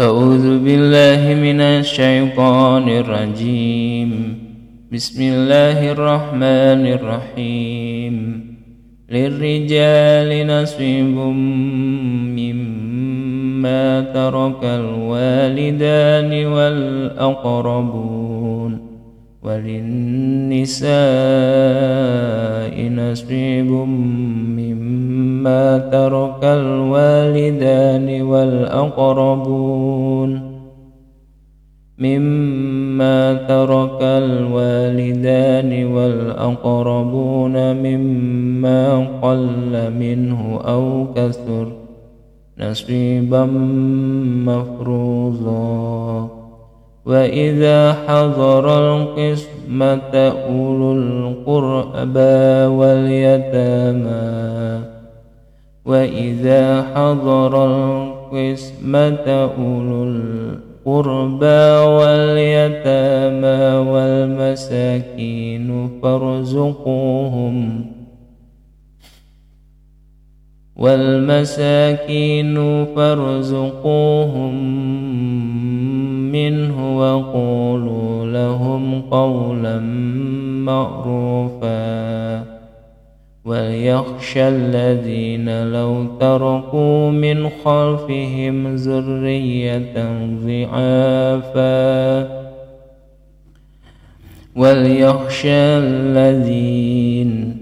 أعوذ بالله من الشيطان الرجيم. بسم الله الرحمن الرحيم. للرجال نصيب مما ترك الوالدان والأقربون. وللنساء نصيب مما ترك الوالدان والأقربون مما ترك الوالدان والأقربون مما قل منه أو كثر نصيبا مفروضا. وإذا حضر القسمة أولو القربى واليتامى وإذا حضر القسمة أولو القربى واليتامى والمساكين فارزقوهم والمساكين فارزقوهم منه وقولوا لهم قولا معروفا. وليخشى الذين لو تركوا من خلفهم ذرية ضعافا. وليخشى الذين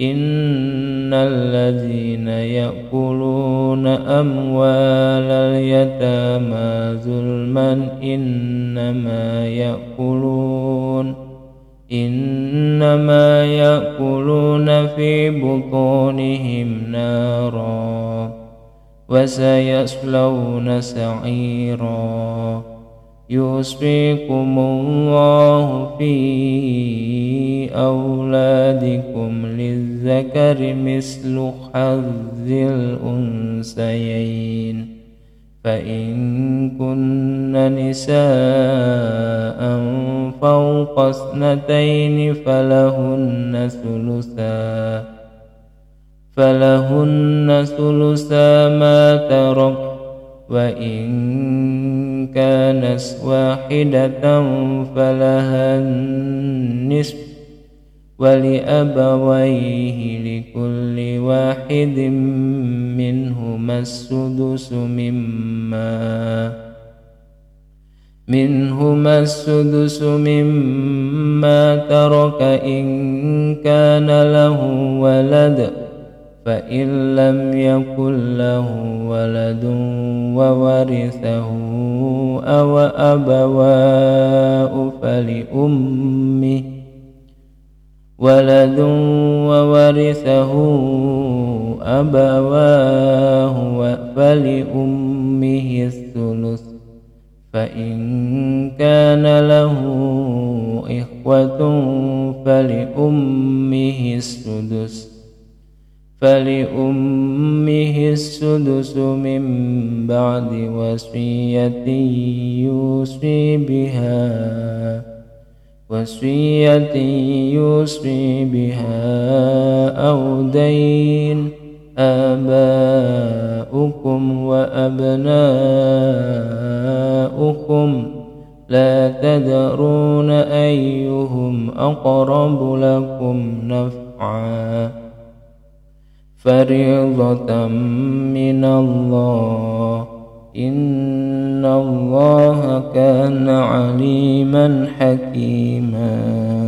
إن الذين يأكلون أموال اليتامى ظلما إنما يأكلون إنما يأكلون في بطونهم نارا وسيصلون سعيرا يوصيكم الله في أولادكم للذكر مثل حظ الأنثيين فإن كن نساء فوق اثنتين فلهن ثلثا فلهن ثلثا ما ترك وإن كانت واحدة فلها النصف ولأبويه لكل واحد منهما السدس مما منهما السدس مما ترك إن كان له ولد فإن لم يكن له ولد وورثه أو أبواه فلأمه ولد وورثه أبواه فلأمه الثلث فإن كان له إخوة فلأمه السدس فلأمه السدس من بعد وصية يوصي بها وصية يوصي بها أو دين آباؤكم وأبناؤكم لا تدرون أيهم أقرب لكم نفعا. فريضة من الله. إن الله كان عليما حكيما.